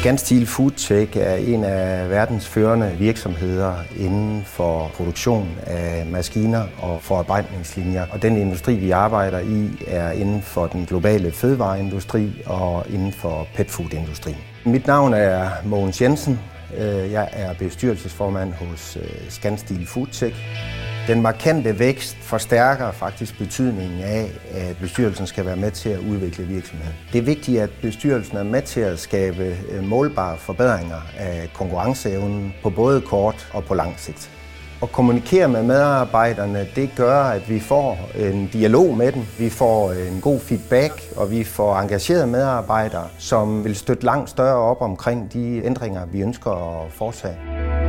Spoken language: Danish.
Scanstil Foodtech er en af verdens førende virksomheder inden for produktion af maskiner og forarbejdningslinjer. Og den industri, vi arbejder i, er inden for den globale fødevareindustri og inden for petfoodindustrien. Mit navn er Mogens Jensen. Øh, jeg er bestyrelsesformand hos øh, Scanstil Foodtech. Den markante vækst forstærker faktisk betydningen af, at bestyrelsen skal være med til at udvikle virksomheden. Det er vigtigt, at bestyrelsen er med til at skabe øh, målbare forbedringer af konkurrenceevnen på både kort og på lang sigt. At kommunikere med medarbejderne, det gør, at vi får en dialog med dem, vi får en god feedback, og vi får engagerede medarbejdere, som vil støtte langt større op omkring de ændringer, vi ønsker at foretage.